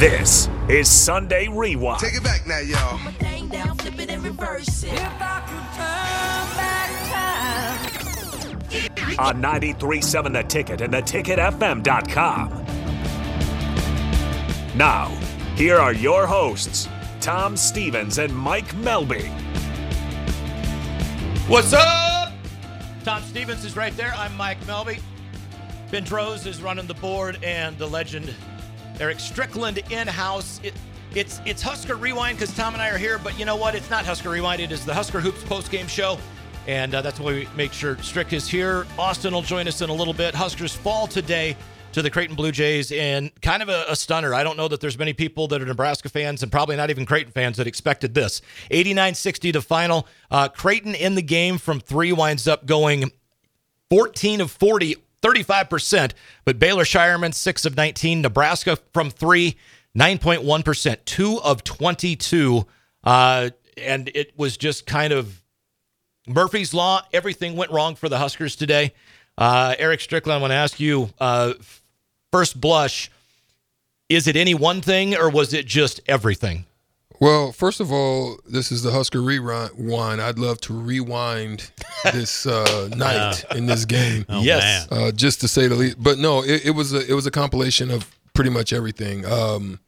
This is Sunday Rewind. Take it back now, y'all. thing down, flip and on 93.7 The Ticket and theticketfm.com. Now, here are your hosts, Tom Stevens and Mike Melby. What's up? Tom Stevens is right there. I'm Mike Melby. Ben Droz is running the board, and the legend Eric Strickland in house. It, it's it's Husker Rewind because Tom and I are here, but you know what? It's not Husker Rewind. It is the Husker Hoops post game show, and uh, that's why we make sure Strick is here. Austin will join us in a little bit. Huskers fall today to the Creighton Blue Jays, and kind of a, a stunner. I don't know that there's many people that are Nebraska fans, and probably not even Creighton fans that expected this. 89-60 to final. Uh, Creighton in the game from three winds up going 14 of 40, 35%. But Baylor Scheierman, 6 of 19. Nebraska from three, 9.1%. Two of 22. Uh, and it was just kind of Murphy's Law. Everything went wrong for the Huskers today. Uh, Eric Strickland, I want to ask you uh, first blush, is it any one thing or was it just everything? Well, first of all, this is the Husker rewind. I'd love to rewind this uh, night in this game, yes. uh, just to say the least. But no, it, it was a it was a compilation of pretty much everything. Um,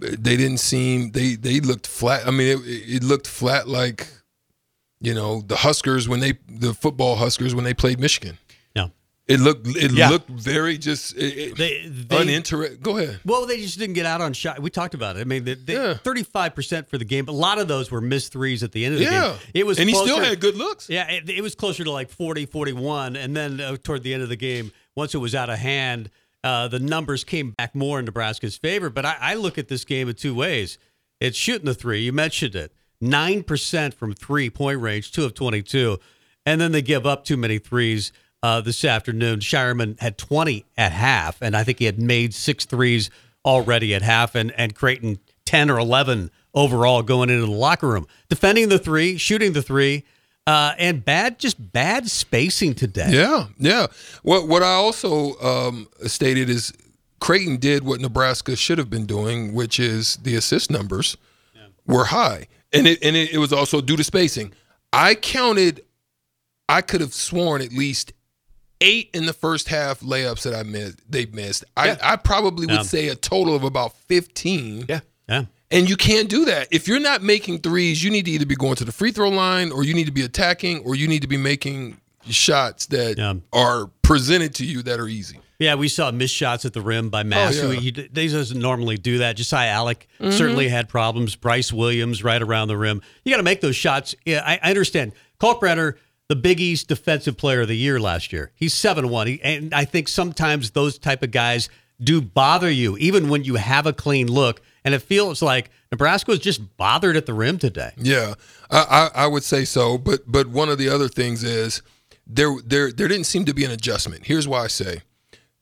they didn't seem they they looked flat. I mean, it, it looked flat like you know the Huskers when they the football Huskers when they played Michigan. It looked it Yeah. looked very just it, They- they- uninteresting. Go ahead. Well, they just didn't get out on shot. We talked about it. I mean, they, Yeah. 35% for the game, but a lot of those were missed threes at the end of the Yeah, game. It was and he still had good looks. Yeah, it, it was closer to like 40, 41. And then uh, toward the end of the game, once it was out of hand, uh, the numbers came back more in Nebraska's favor. But I, I look at this game in two ways. It's shooting the three. You mentioned it. 9% from three point range, two of 22. And then they give up too many threes uh, this afternoon. Scheierman had 20 at half, and I think he had made six threes already at half, and, and Creighton 10 or 11 overall going into the locker room. Defending the three, shooting the three, uh, and bad, just bad spacing today. Yeah, yeah. What what I also um, stated is Creighton did what Nebraska should have been doing, which is the assist numbers were high, and it and it, it was also due to spacing. I counted, I could have sworn at least eight in the first half layups that I missed. They missed. I, I probably would Yeah. say a total of about fifteen. Yeah. Yeah. And you can't do that. If you're not making threes, you need to either be going to the free throw line or you need to be attacking or you need to be making shots that Yeah. are presented to you that are easy. Yeah, we saw missed shots at the rim by Mast. Oh, yeah. He, he doesn't normally do that. Josiah Allick Mm-hmm. certainly had problems. Brice Williams right around the rim. You got to make those shots. Yeah, I, I understand. Kalkbrenner, the Big East Defensive Player of the Year last year. He's seven one. And I think sometimes those type of guys do bother you, even when you have a clean look. And it feels like Nebraska was just bothered at the rim today. Yeah, I, I, I would say so. But but one of the other things is there there there didn't seem to be an adjustment. Here's why I say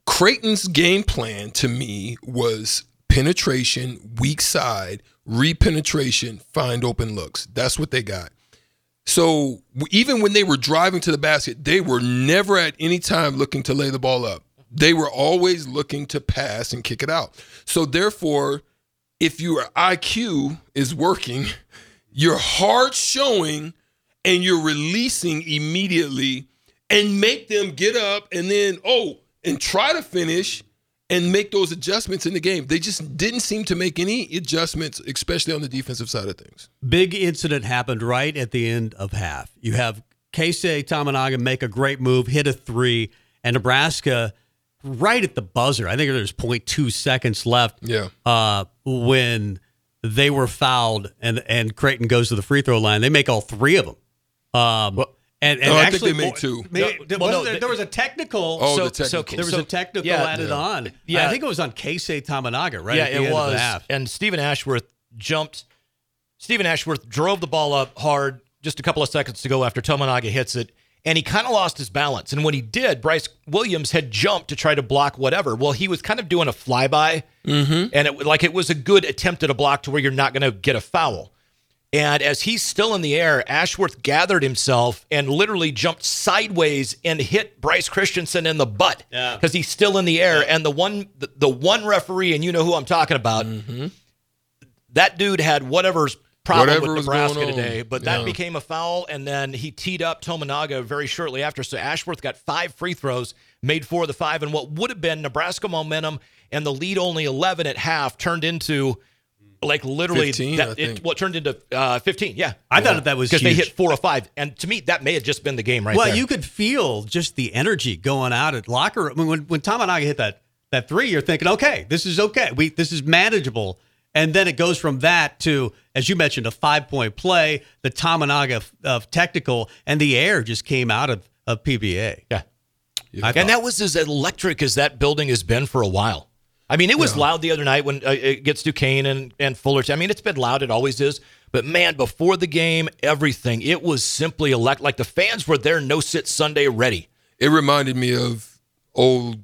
Creighton's game plan to me was penetration, weak side, repenetration, find open looks. That's what they got. So even when they were driving to the basket, they were never at any time looking to lay the ball up. They were always looking to pass and kick it out. So therefore, if your IQ is working, you're hard showing and you're releasing immediately and make them get up and then oh and try to finish and make those adjustments in the game. They just didn't seem to make any adjustments, especially on the defensive side of things. Big incident happened right at the end of half. You have Keisei Tominaga make a great move, hit a three, and Nebraska right at the buzzer. I think there's 0.2 seconds left. Yeah. Uh, when they were fouled and and Creighton goes to the free throw line, they make all three of them. Um, and, and No, I think actually, they made two. Maybe, No, well, no, there, they- there was a technical. Oh, So- the so- technical. there was so- a technical yeah, added yeah. on. Yeah. I think it was on Keisei Tominaga, right? yeah, it end of the was. And Steven Ashworth jumped. Steven Ashworth drove the ball up hard just a couple of seconds to go after Tominaga hits it, and he kind of lost his balance. And when he did, Brice Williams had jumped to try to block whatever. Well, he was kind of doing a flyby, mm-hmm. and it like it was a good attempt at a block to where you're not going to get a foul. And as he's still in the air, Ashworth gathered himself and literally jumped sideways and hit Bryce Christensen in the butt Yeah. because he's still in the air. And the one, the, the one referee, and you know who I'm talking about, that dude had whatever's problem Whatever with Nebraska today, but that Yeah. became a foul, and then he teed up Tominaga very shortly after. So Ashworth got five free throws, made four of the five, and what would have been Nebraska momentum and the lead only 11 at half turned into like literally 15, that, I it think. what turned into uh, 15 yeah I thought that was because they hit four or five and to me that may have just been the game right well, there you could feel just the energy going out at locker room. I mean, when when Tom and I hit that that three, you're thinking, okay, this is okay. We this is manageable. And then it goes from that to, as you mentioned, a five point play, the Tominaga of, of technical, and the air just came out of, of PBA. yeah and that was as electric as that building has been for a while. I mean, it was loud the other night when uh, it gets Duquesne and, and Fullerton. I mean, it's been loud. It always is. But man, before the game, everything, it was simply elect. Like the fans were there, no sit Sunday ready. It reminded me of old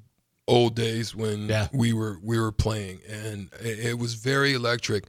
old days when Yeah. we were we were playing, and it, it was very electric.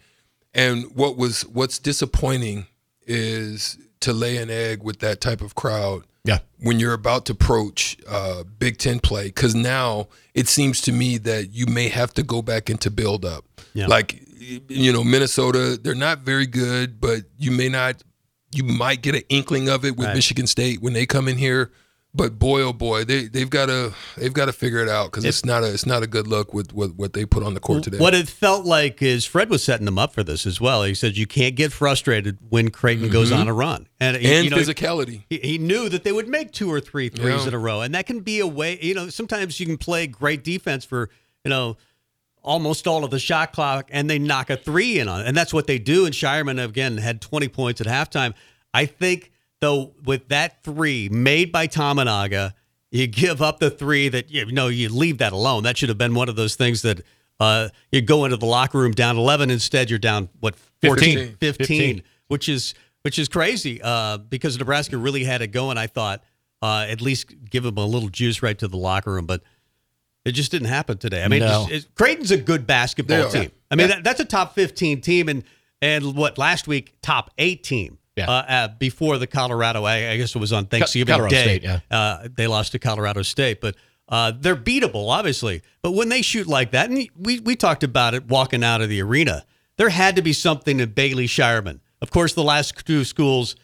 And what was what's disappointing is to lay an egg with that type of crowd Yeah. when you're about to approach uh, Big Ten play, because now it seems to me that you may have to go back into build up. Yeah. Like, you know, Minnesota, they're not very good, but you may not, you might get an inkling of it with Right. Michigan State when they come in here. But boy, oh boy, they they've got to they've got to figure it out because it's not a it's not a good look with, with what they put on the court today. What it felt like is Fred was setting them up for this as well. He said you can't get frustrated when Creighton goes on a run, and, he- Mm-hmm. and you know, physicality. he, he knew that they would make two or three threes Yeah. in a row, and that can be a way. You know, sometimes you can play great defense for you know almost all of the shot clock, and they knock a three in on it, and that's what they do. And Scheierman again had 20 points at halftime. I think though with that three made by Tominaga, you give up the three that you know you leave that alone. That should have been one of those things that. Uh, you go into the locker room down 11. Instead, you're down what 14, 15. 15, which is which is crazy uh, because Nebraska really had it going. I thought uh, at least give them a little juice right to the locker room, but it just didn't happen today. I mean, No. it's, it's, Creighton's a good basketball team. I mean, that, that's a top 15 team, and and what last week top eight team. Yeah. Uh, uh, before the Colorado, I, I guess it was on Thanksgiving Colorado Day. State, yeah. uh, they lost to Colorado State, but uh, they're beatable, obviously. But when they shoot like that, and we we talked about it walking out of the arena, there had to be something in Bailey Scheierman. Of course, the last two schools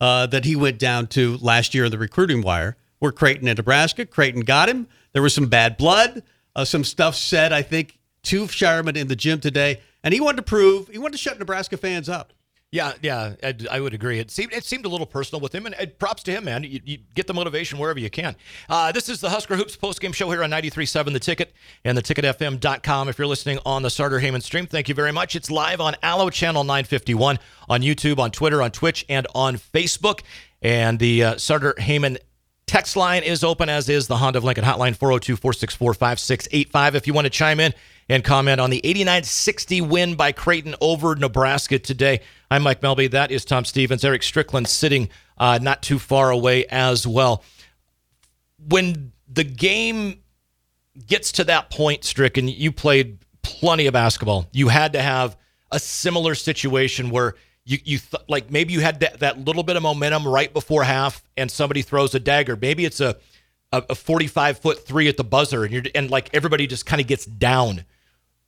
uh, that he went down to last year in the recruiting wire were Creighton and Nebraska. Creighton got him. There was some bad blood. Uh, some stuff said, I think, to Scheierman in the gym today, and he wanted to prove he wanted to shut Nebraska fans up. Yeah, yeah, I, I would agree. It seemed it seemed a little personal with him, and uh, props to him, man. You, you get the motivation wherever you can. Uh, this is the Husker Hoops postgame show here on 93.7 The Ticket and theticketfm.com. If you're listening on the Sartor Hamann stream, thank you very much. It's live on Allo Channel 951 on YouTube, on Twitter, on Twitch, and on Facebook. And the uh, Sartor Hamann Text line is open, as is the Honda of Lincoln hotline, 402 464 5685. If you want to chime in and comment on the 89 60 win by Creighton over Nebraska today. I'm Mike Melby. That is Tom Stevens. Eric Strickland sitting uh, not too far away as well. When the game gets to that point, Stricken, you played plenty of basketball. You had to have a similar situation where you you th- like maybe you had that, that little bit of momentum right before half, and somebody throws a dagger. Maybe it's a a, a 45 foot three at the buzzer, and you're and like everybody just kind of gets down.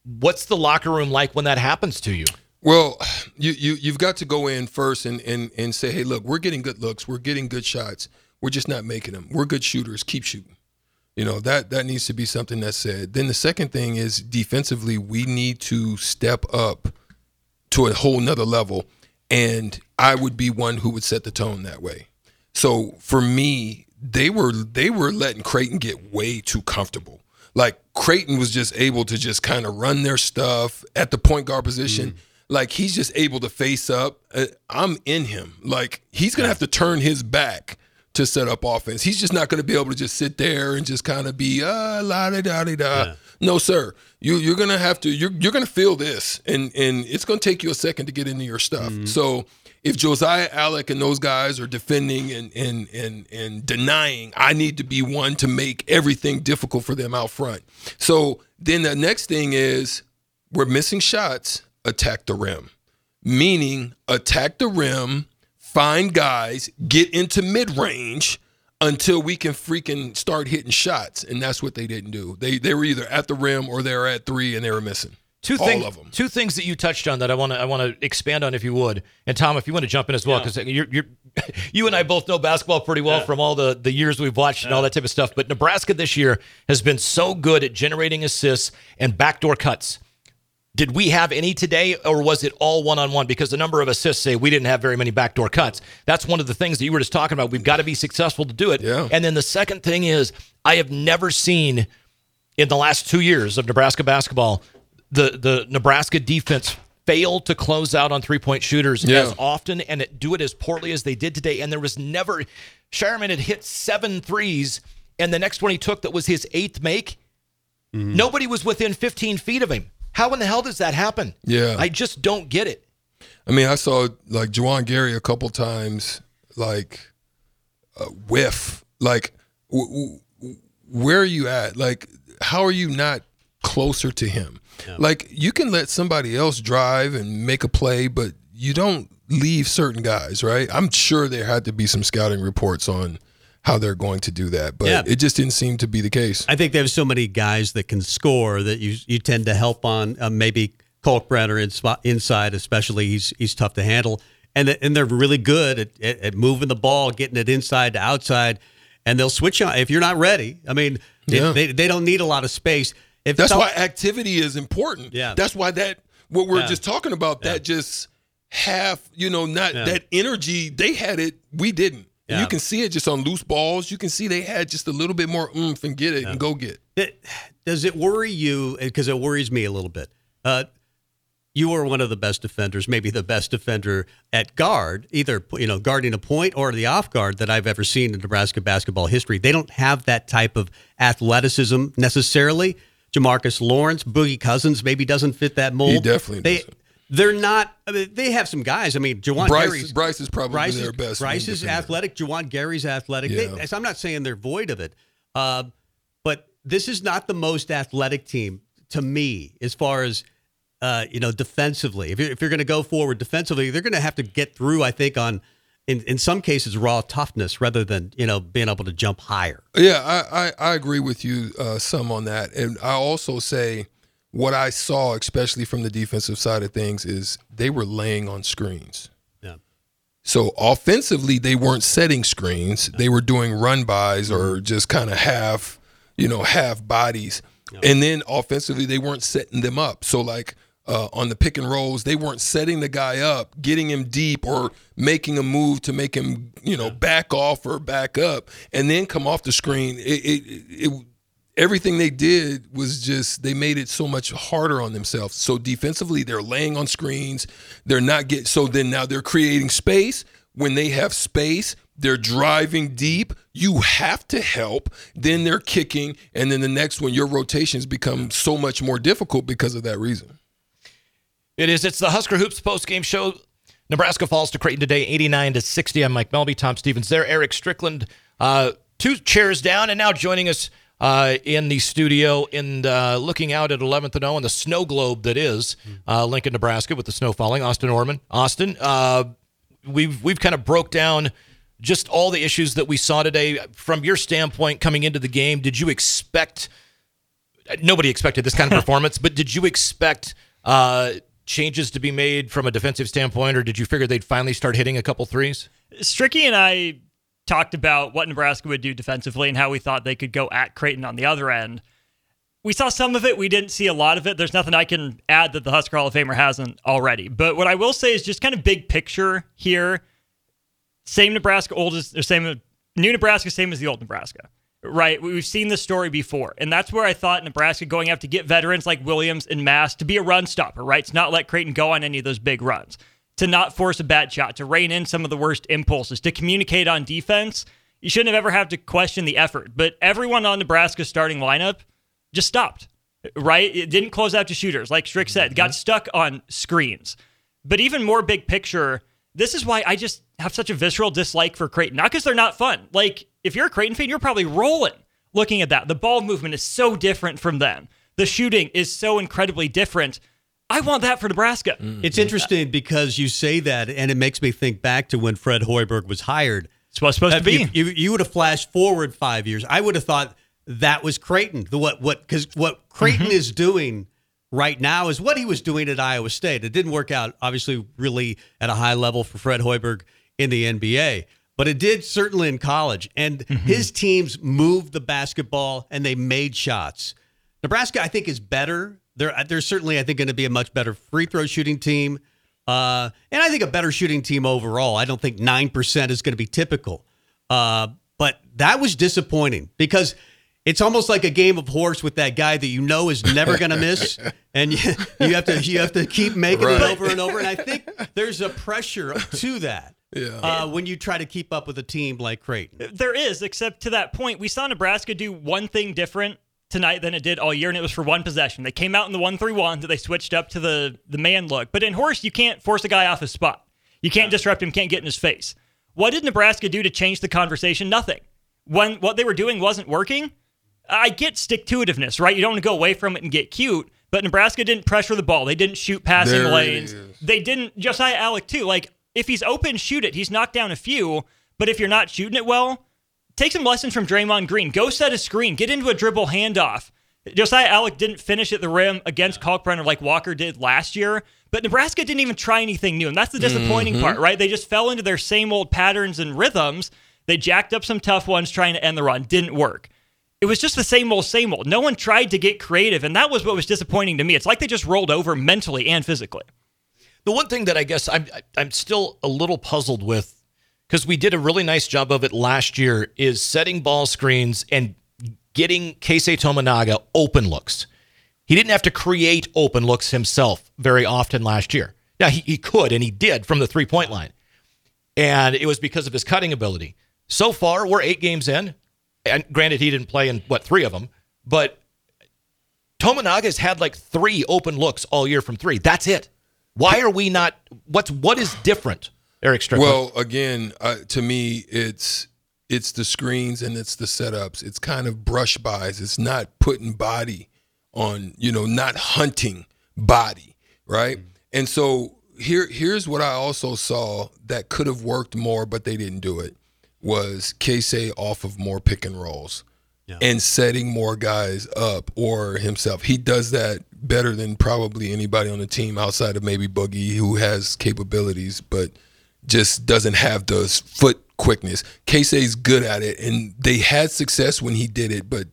What's the locker room like when that happens to you? Well, you you you've got to go in first and and and say, hey, look, we're getting good looks, we're getting good shots, we're just not making them. We're good shooters. Keep shooting. You know that that needs to be something that's said. Then the second thing is defensively, we need to step up to a whole nother level, and I would be one who would set the tone that way. So for me, they were they were letting Creighton get way too comfortable. Like Creighton was just able to just kind of run their stuff at the point guard position. Like he's just able to face up. Uh, I'm in him. Like he's gonna have to turn his back to set up offense. He's just not gonna be able to just sit there and just kind of be uh la da da da da. No, sir. You you're gonna have to. You're you're gonna feel this, and and it's gonna take you a second to get into your stuff. So if Josiah Allick and those guys are defending and and and and denying, I need to be one to make everything difficult for them out front. So then the next thing is we're missing shots. Attack the rim. meaning attack the rim, find guys, get into mid range until we can freaking start hitting shots. And that's what they didn't do. They they were either at the rim or they were at three and they were missing. Two All things, of them. two things that you touched on that I want to I want to expand on if you would, and Tom, if you want to jump in as well, because you're, you're you and I both know basketball pretty well from all the the years we've watched and all that type of stuff. But Nebraska this year has been so good at generating assists and backdoor cuts. Did we have any today, or was it all one on one? Because the number of assists say we didn't have very many backdoor cuts. That's one of the things that you were just talking about. We've got to be successful to do it. Yeah. And then the second thing is, I have never seen in the last two years of Nebraska basketball, the the Nebraska defense fail to close out on three point shooters Yeah. as often and do it as poorly as they did today. And there was never Scheierman had hit seven threes, and the next one he took that was his eighth make. Nobody was within 15 feet of him. How in the hell does that happen? Yeah. I just don't get it. I mean, I saw like Juwan Gary a couple times, like uh, whiff. Like, w- w- where are you at? Like, how are you not closer to him? Like, you can let somebody else drive and make a play, but you don't leave certain guys, right? I'm sure there had to be some scouting reports on how they're going to do that, but Yeah. it just didn't seem to be the case. I think they have so many guys that can score that you you tend to help on uh, maybe Kalkbrenner in spot, inside, especially he's he's tough to handle, and and they're really good at, at, at moving the ball, getting it inside to outside, and they'll switch on if you're not ready. I mean, they- they, they don't need a lot of space. If That's why activity is important. Yeah. That's why that what we're Yeah. just talking about that just half, you know, not Yeah. that energy. They had it, we didn't. Yeah. you can see it just on loose balls. You can see they had just a little bit more oomph and get it and go get. It- does it worry you? Because it worries me a little bit. Uh, you are one of the best defenders, maybe the best defender at guard, either you know guarding a point or the off guard that I've ever seen in Nebraska basketball history. They don't have that type of athleticism necessarily. Jamarques Lawrence, Boogie Cousins, maybe doesn't fit that mold. He definitely they. doesn't. They're not. I mean, they have some guys. I mean, Juwan Brice- Gary's, Brice is probably Brice their is, best Brice is athletic. Juwan Gary's athletic. They- so I'm not saying they're void of it, uh, but this is not the most athletic team to me as far as uh, you know defensively. If you're, if you're going to go forward defensively, they're going to have to get through. I think on in in some cases raw toughness rather than you know being able to jump higher. Yeah, I, I, I agree with you uh, some on that. And I also say what I saw, especially from the defensive side of things, is they were laying on screens. Yeah. So offensively, they weren't setting screens. They were doing run bys or just kind of half, you know, half bodies. And then offensively, they weren't setting them up. So like uh, on the pick and rolls, they weren't setting the guy up, getting him deep, or making a move to make him, you know, back off or back up, and then come off the screen. It, it, it everything they did was just they made it so much harder on themselves. So defensively, they're laying on screens. They're not get so then now they're creating space. When they have space, they're driving deep. You have to help. Then they're kicking, and then the next one, your rotations become so much more difficult because of that reason. It is. It's the Husker Hoops post game show. Nebraska falls to Creighton today, 89 to 60. I'm Mike Melby, Tom Stevens there, Eric Strickland, uh, two chairs down, and now joining us uh, in the studio and uh, looking out at 11th and O in the snow globe that is uh, Lincoln, Nebraska, with the snow falling. Austin Orman, Austin, uh, we've we've kind of broke down just all the issues that we saw today from your standpoint coming into the game. Did you expect? Nobody expected this kind of performance, but did you expect uh, changes to be made from a defensive standpoint, or did you figure they'd finally start hitting a couple threes? Stricky and I talked about what Nebraska would do defensively and how we thought they could go at Creighton on the other end. We saw some of it. We didn't see a lot of it. There's nothing I can add that the Husker Hall of Famer hasn't already. But what I will say is just kind of big picture here. Same Nebraska, old as or same new Nebraska, same as the old Nebraska. Right? We've seen this story before. And that's where I thought Nebraska going out to get veterans like Williams and Mast to be a run stopper, right? To not let Creighton go on any of those big runs, to not force a bad shot, to rein in some of the worst impulses, to communicate on defense. You shouldn't have ever had to question the effort. But everyone on Nebraska's starting lineup just stopped, right? It didn't close out to shooters, like Strick said, got mm-hmm. stuck on screens. But even more big picture, this is why I just have such a visceral dislike for Creighton. Not because they're not fun. Like, if you're a Creighton fan, you're probably rolling looking at that. The ball movement is so different from them, the shooting is so incredibly different. I want that for Nebraska. It's interesting because you say that, and it makes me think back to when Fred Hoiberg was hired. It's what's supposed to be. You, you, you would have flashed forward five years. I would have thought that was Creighton. The what what because what Creighton Mm-hmm. is doing right now is what he was doing at Iowa State. It didn't work out, obviously, really at a high level for Fred Hoiberg in the NBA, but it did certainly in college. And Mm-hmm. his teams moved the basketball and they made shots. Nebraska, I think, is better. They're they're certainly, I think, going to be a much better free throw shooting team, uh, and I think a better shooting team overall. I don't think nine percent is going to be typical, uh, but that was disappointing because it's almost like a game of horse with that guy that you know is never going to miss, and you, you have to you have to keep making it over and over. And I think there's a pressure to that Yeah. uh, when you try to keep up with a team like Creighton. There is, except to that point, we saw Nebraska do one thing different tonight than it did all year, and it was for one possession. They came out in the one three one that they switched up to the the man look. But in horse, you can't force a guy off his spot. You can't disrupt him. Can't get in his face. What did Nebraska do to change the conversation? Nothing. When what they were doing wasn't working, I get stick to itiveness, right? You don't want to go away from it and get cute. But Nebraska didn't pressure the ball. They didn't shoot passing There lanes. They didn't. Josiah Allick too. Like if he's open, shoot it. He's knocked down a few. But if you're not shooting it well, take some lessons from Draymond Green. Go set a screen. Get into a dribble handoff. Josiah Allick didn't finish at the rim against Kalkbrenner like Walker did last year. But Nebraska didn't even try anything new, and that's the disappointing mm-hmm. part, right? They just fell into their same old patterns and rhythms. They jacked up some tough ones trying to end the run. Didn't work it was just the same old, same old. No one tried to get creative, and that was what was disappointing to me. It's like they just rolled over mentally and physically. The one thing that I guess I'm I'm still a little puzzled with because we did a really nice job of it last year is setting ball screens and getting Keisei Tominaga open looks. He didn't have to create open looks himself very often last year. Now he, he could and he did from the three point line. And it was because of his cutting ability. So far, we're eight games in. And granted, he didn't play in what three of them, but Tominaga's had like three open looks all year from three. That's it. Why are we not? What's what is different, Eric Strickland? Well, again, uh, to me, it's it's the screens and it's the setups. It's kind of brush buys. It's not putting body on, you know, not hunting body, right? And so here here's what I also saw that could have worked more, but they didn't do it. Was Keisei off of more pick and rolls and setting more guys up or himself. He does that better than probably anybody on the team outside of maybe Boogie, who has capabilities, but just doesn't have the foot quickness. Keisei's good at it, and they had success when he did it, but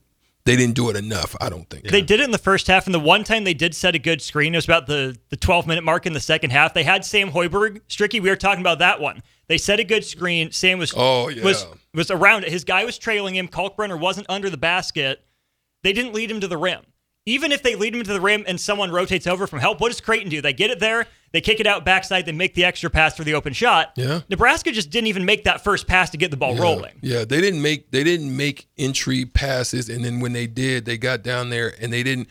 they didn't do it enough. I don't think. They did it in the first half, and the one time they did set a good screen, it was about the, the 12 minute mark in the second half. They had Sam Hoiberg. Stricky, we were talking about that one. They set a good screen. Sam was Oh, yeah. was was around it. His guy was trailing him. Kalkbrenner wasn't under the basket. They didn't lead him to the rim. Even if they lead him to the rim and someone rotates over from help, what does Creighton do? They get it there, they kick it out backside, they make the extra pass for the open shot. Yeah. Nebraska just didn't even make that first pass to get the ball Yeah. rolling. Yeah, they didn't make they didn't make entry passes, and then when they did, they got down there and they didn't.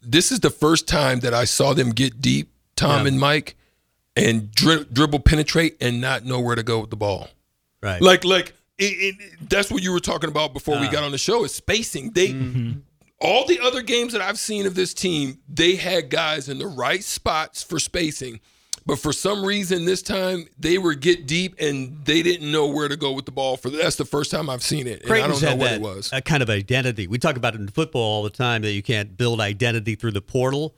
This is the first time that I saw them get deep, Tom and Mike, and dri- dribble, penetrate, and not know where to go with the ball. Right. Like, like it, it, that's what you were talking about before we uh. got on the show. Is spacing. They mm-hmm. All the other games that I've seen of this team, they had guys in the right spots for spacing. But for some reason, this time they were get deep and they didn't know where to go with the ball. For that's the first time I've seen it, and Creighton's I don't know had what that, it was. A kind of identity. We talk about it in football all the time that you can't build identity through the portal.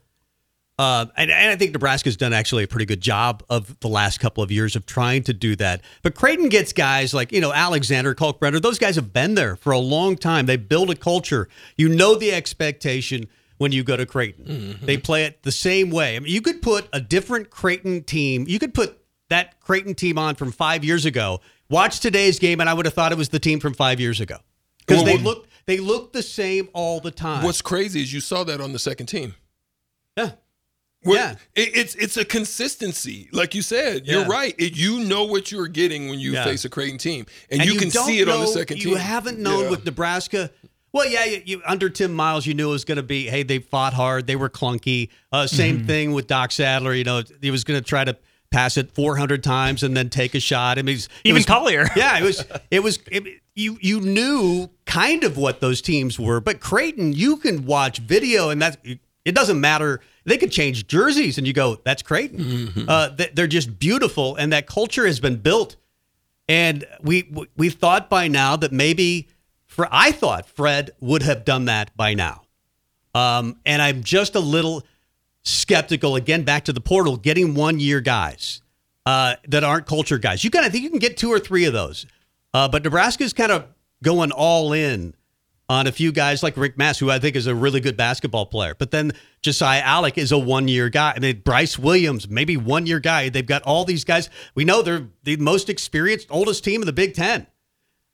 Uh, and, and I think Nebraska's done actually a pretty good job of the last couple of years of trying to do that. But Creighton gets guys like, you know, Alexander, Kalkbrenner, those guys have been there for a long time. They build a culture. You know the expectation when you go to Creighton. They play it the same way. I mean, you could put a different Creighton team, you could put that Creighton team on from five years ago. Watch today's game, and I would have thought it was the team from five years ago because Well, they look they look the same all the time. What's crazy is you saw that on the second team. yeah. Where Yeah. it, it's it's a consistency, like you said. Yeah. You're right. It, you know what you're getting when you Yeah. face a Creighton team, and, And you, can see it on the know- second team. You haven't known Yeah. with Nebraska. Well, yeah, you, you under Tim Miles, you knew it was going to be. Hey, they fought hard. They were clunky. Uh, same Mm-hmm. thing with Doc Sadler. You know, he was going to try to pass it 400 times and then take a shot. I mean, he's- it Even was- Collier. Yeah, it was. It was. It, you you knew kind of what those teams were, but Creighton, you can watch video, and that's It doesn't matter. They could change jerseys, and you go, "That's Creighton." Uh, they- they're just beautiful, and that culture has been built. And we we thought by now that maybe, for I thought Fred would have done that by now. Um, and I'm just a little skeptical again. Back to the portal, getting one year guys uh, that aren't culture guys. You can I think you can get two or three of those, uh, but Nebraska's kind of going all in on a few guys like Rienk Mast, who I think is a really good basketball player. But then Josiah Allick is a one year guy. I mean, Brice Williams, maybe one year guy. They've got all these guys. We know they're the most experienced, oldest team in the Big Ten.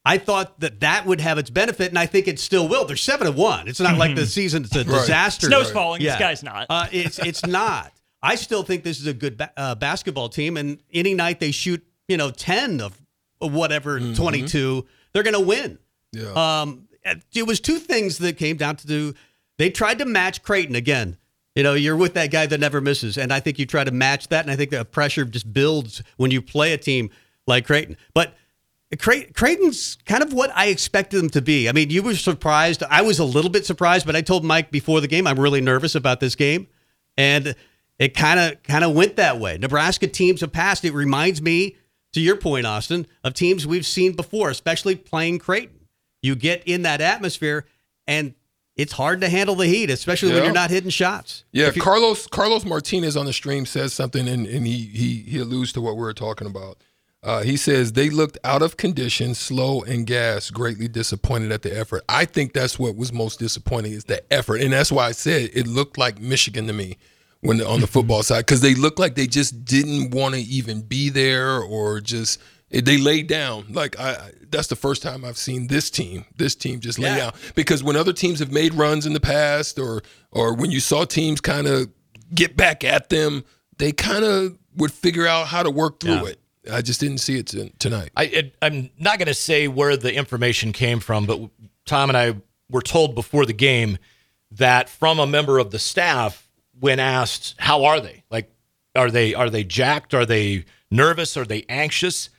I thought that that would have its benefit, and I think it still will. They're seven and one. It's not like the season; it's a disaster. Snow's falling. This guy's not. Uh, it's it's not. I still think this is a good ba- uh, basketball team, and any night they shoot, you know, ten of of whatever twenty-two, they're going to win. Yeah. Um, it was two things that came down to do. They tried to match Creighton again. You know, you're with that guy that never misses, and I think you try to match that, and I think the pressure just builds when you play a team like Creighton. But Creighton's kind of what I expected them to be. I mean, you were surprised. I was a little bit surprised, but I told Mike before the game I'm really nervous about this game, and it kind of kind of went that way. Nebraska teams have passed. It reminds me, to your point, Austin, of teams we've seen before, especially playing Creighton. You get in that atmosphere, and it's hard to handle the heat, especially when you're not hitting shots. Yeah, If you- Carlos Carlos Martinez on the stream says something, and, and he he he alludes to what we were talking about. Uh, he says they looked out of condition, slow and gas, greatly disappointed at the effort. I think that's what was most disappointing is the effort, and that's why I said it looked like Michigan to me when on the football side because they looked like they just didn't want to even be there or just they laid down. Like I, that's the first time I've seen this team. This team just lay Yeah. down because when other teams have made runs in the past, or or when you saw teams kind of get back at them, they kind of would figure out how to work through Yeah. it. I just didn't see it t- tonight. I, I'm not going to say where the information came from, but Tom and I were told before the game that from a member of the staff, when asked, "How are they? Like, are they are they jacked? Are they nervous? Are they anxious?"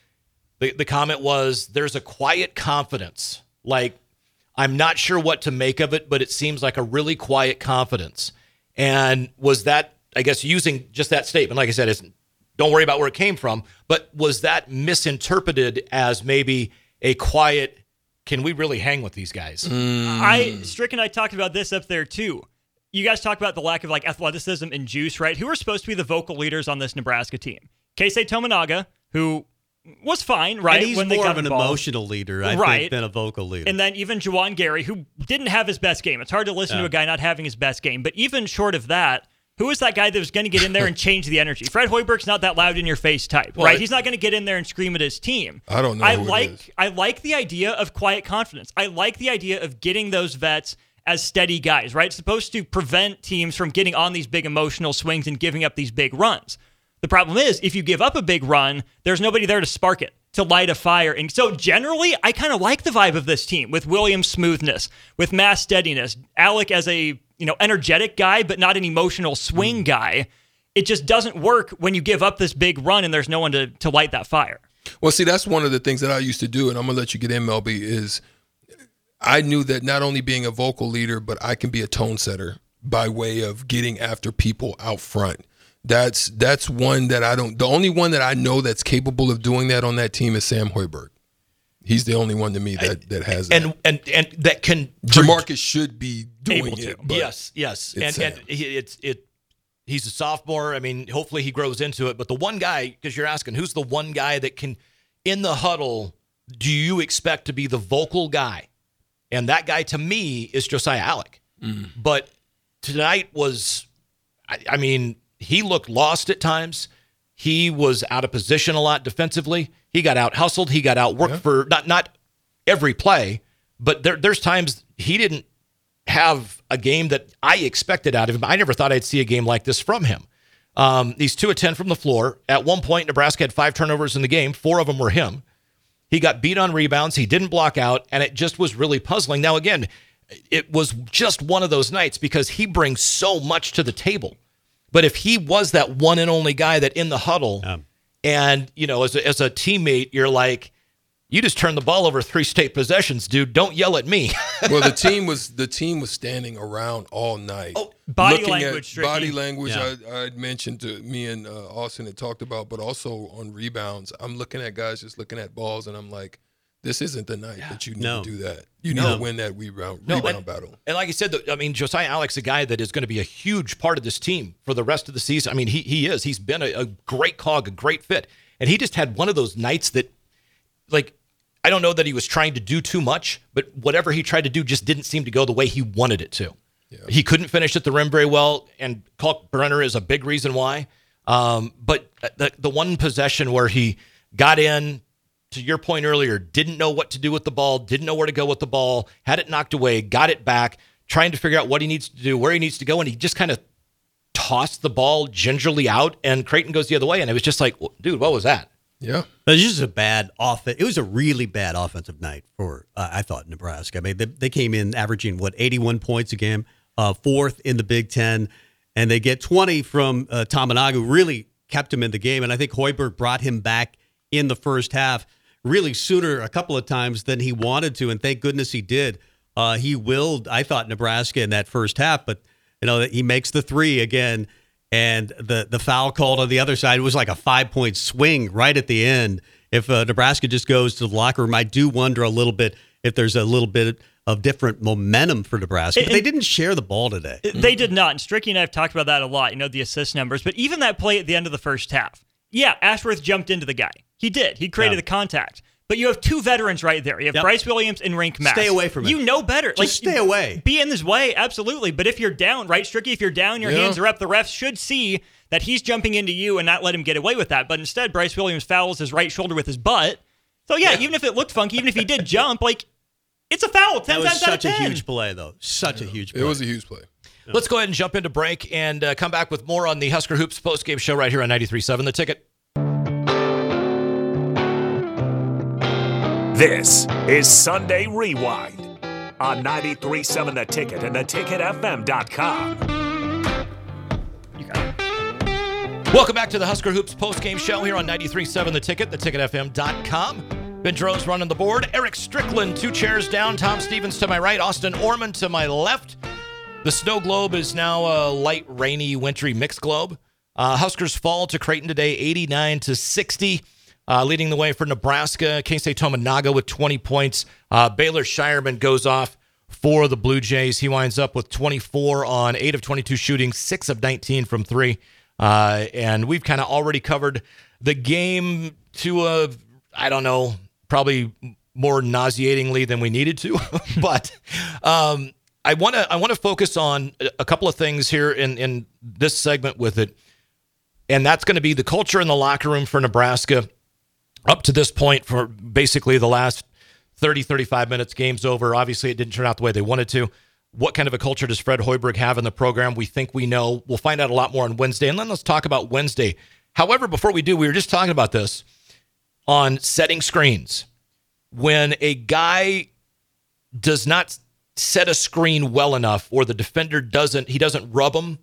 The the comment was, "There's a quiet confidence. Like, I'm not sure what to make of it, but it seems like a really quiet confidence." And was that, I guess, using just that statement? Like I said, it's don't worry about where it came from. But was that misinterpreted as maybe a quiet? Can we really hang with these guys? I Strick and I talked about this up there too. You guys talk about the lack of like athleticism and juice, right? Who are supposed to be the vocal leaders on this Nebraska team? Keisei Tominaga, who was fine, right? and he's when they more got of an involved. emotional leader, I Right. think, than a vocal leader. And then even Juwan Gary, who didn't have his best game. It's hard to listen to a guy not having his best game. But even short of that, who is that guy that was going to get in there and change the energy? Fred Hoiberg's not that loud in your face type, right? I- He's not going to get in there and scream at his team. I don't know I who like is. I like the idea of quiet confidence. I like the idea of getting those vets as steady guys, right? It's supposed to prevent teams from getting on these big emotional swings and giving up these big runs. The problem is, if you give up a big run, there's nobody there to spark it, to light a fire. And so, generally, I kind of like the vibe of this team with Williams' smoothness, with Mast steadiness, Allick as a you know energetic guy, but not an emotional swing mm. guy. It just doesn't work when you give up this big run and there's no one to to light that fire. Well, see, that's one of the things that I used to do, and I'm gonna let you get in, Melby. Is I knew that not only being a vocal leader, but I can be a tone setter by way of getting after people out front. That's that's one that I don't. The only one that I know that's capable of doing that on that team is Sam Hoiberg. He's the only one to me that that has that. And and and that can Jamarques should be doing it. yes, yes, and it's and Sam. he, it's it. He's a sophomore. I mean, hopefully he grows into it. But the one guy, because you're asking, who's the one guy that can, in the huddle, do you expect to be the vocal guy? And that guy to me is Josiah Allick. Mm. But tonight was, I, I mean, he looked lost at times. He was out of position a lot defensively. He got out hustled. He got out worked for not not every play, but there, there's times he didn't have a game that I expected out of him. I never thought I'd see a game like this from him. Um, he's two of ten from the floor. At one point, Nebraska had five turnovers in the game. Four of them were him. He got beat on rebounds. He didn't block out, and it just was really puzzling. Now, again, it was just one of those nights because he brings so much to the table. But if he was that one and only guy that in the huddle, and you know, as a, as a teammate, you're like, You just turned the ball over three state possessions, dude. Don't yell at me. well, the team was the team was standing around all night. Oh, body looking language, At body language. Yeah. I, I mentioned to me and uh, Austin had talked about, but also on rebounds. I'm looking at guys just looking at balls, and I'm like, this isn't the night that you need No. to do that. You need No. to win that rebound No, rebound and- battle. And like I said, I mean, Josiah Alex, a guy that is going to be a huge part of this team for the rest of the season. I mean, he he is. He's been a, a great cog, a great fit, and he just had one of those nights that, like, I don't know that he was trying to do too much, but whatever he tried to do just didn't seem to go the way he wanted it to. He couldn't finish at the rim very well, and Kalkbrenner is a big reason why. Um, but the the one possession where he got in, to your point earlier, didn't know what to do with the ball, didn't know where to go with the ball, had it knocked away, got it back, trying to figure out what he needs to do, where he needs to go, and he just kind of tossed the ball gingerly out, and Creighton goes the other way, and it was just like, dude, what was that? Yeah. But it's just a bad offense. It was a really bad offensive night for uh, I thought Nebraska. I mean, they, they came in averaging what 81 points a game, uh, fourth in the Big Ten, and they get 20 from uh, Tominaga. Really kept him in the game, and I think Hoiberg brought him back in the first half really sooner a couple of times than he wanted to, and thank goodness he did. Uh, he willed, I thought, Nebraska in that first half, but you know he makes the three again, and the the foul called on the other side was like a five point swing right at the end. If uh, Nebraska just goes to the locker room, I do wonder a little bit if there's a little bit of different momentum for Nebraska. But they didn't share the ball today. They did not. And Stricky and I have talked about that a lot, you know, the assist numbers. But even that play at the end of the first half, yeah, Ashworth jumped into the guy. He did. He created Yeah. the contact. But you have two veterans right there. You have Yep. Brice Williams and Rienk Mast. Stay away from it. You know better. Just stay away. Be in his way, absolutely. But if you're down, right, Stricky, if you're down, your Yeah. hands are up, the refs should see that he's jumping into you and not let him get away with that. But instead, Brice Williams fouls his right shoulder with his butt. So yeah, even if it looked funky, even if he did jump, like it's a foul. Ten That was times out of such a huge play, though. Such a huge play. It was a huge play. Let's go ahead and jump into break and uh, come back with more on the Husker Hoops postgame show right here on 93.7 The Ticket. This is Sunday Rewind on 93.7 The Ticket and theticketfm.com. Welcome back to the Husker Hoops postgame show here on 93.7 The Ticket, theticketfm.com. Ben Droz running the board. Eric Strickland, two chairs down. Tom Stevens to my right. Austin Orman to my left. The snow globe is now a light, rainy, wintry mixed globe. Uh, Huskers fall to Creighton today, 89 to 60. Uh, leading the way for Nebraska, Keisei Tominaga with 20 points. Uh, Baylor Scheierman goes off for the Blue Jays. He winds up with 24 on 8 of 22 shooting, 6 of 19 from 3. Uh, and we've kind of already covered the game to a, I don't know, probably more nauseatingly than we needed to. but um, I want to I want to focus on a- couple of things here in in this segment with it, and that's going to be the culture in the locker room for Nebraska up to this point for basically the last 30 35 minutes. Game's over. Obviously it didn't turn out the way they wanted to. What kind of a culture does fred hoiberg have in the program? We think we know. We'll find out a lot more on wednesday. And then let's talk about wednesday. However before we do we were just talking about this on setting screens. When a guy does not set a screen well enough or the defender doesn't he doesn't rub him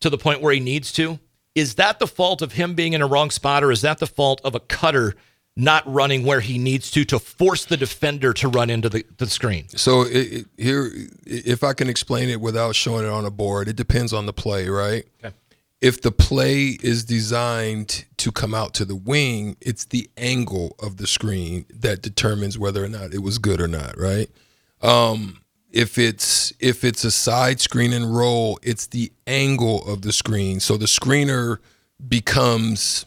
to the point where he needs to is that the fault of him being in a wrong spot or is that the fault of a cutter not running where he needs to to force the defender to run into the, the screen So it, it, here, if I can explain it without showing it on a board, it depends on the play, right? Okay. If the play is designed to come out to the wing, it's the angle of the screen that determines whether or not it was good or not, right? Um, if it's if it's a side screen and roll, it's the angle of the screen. So the screener becomes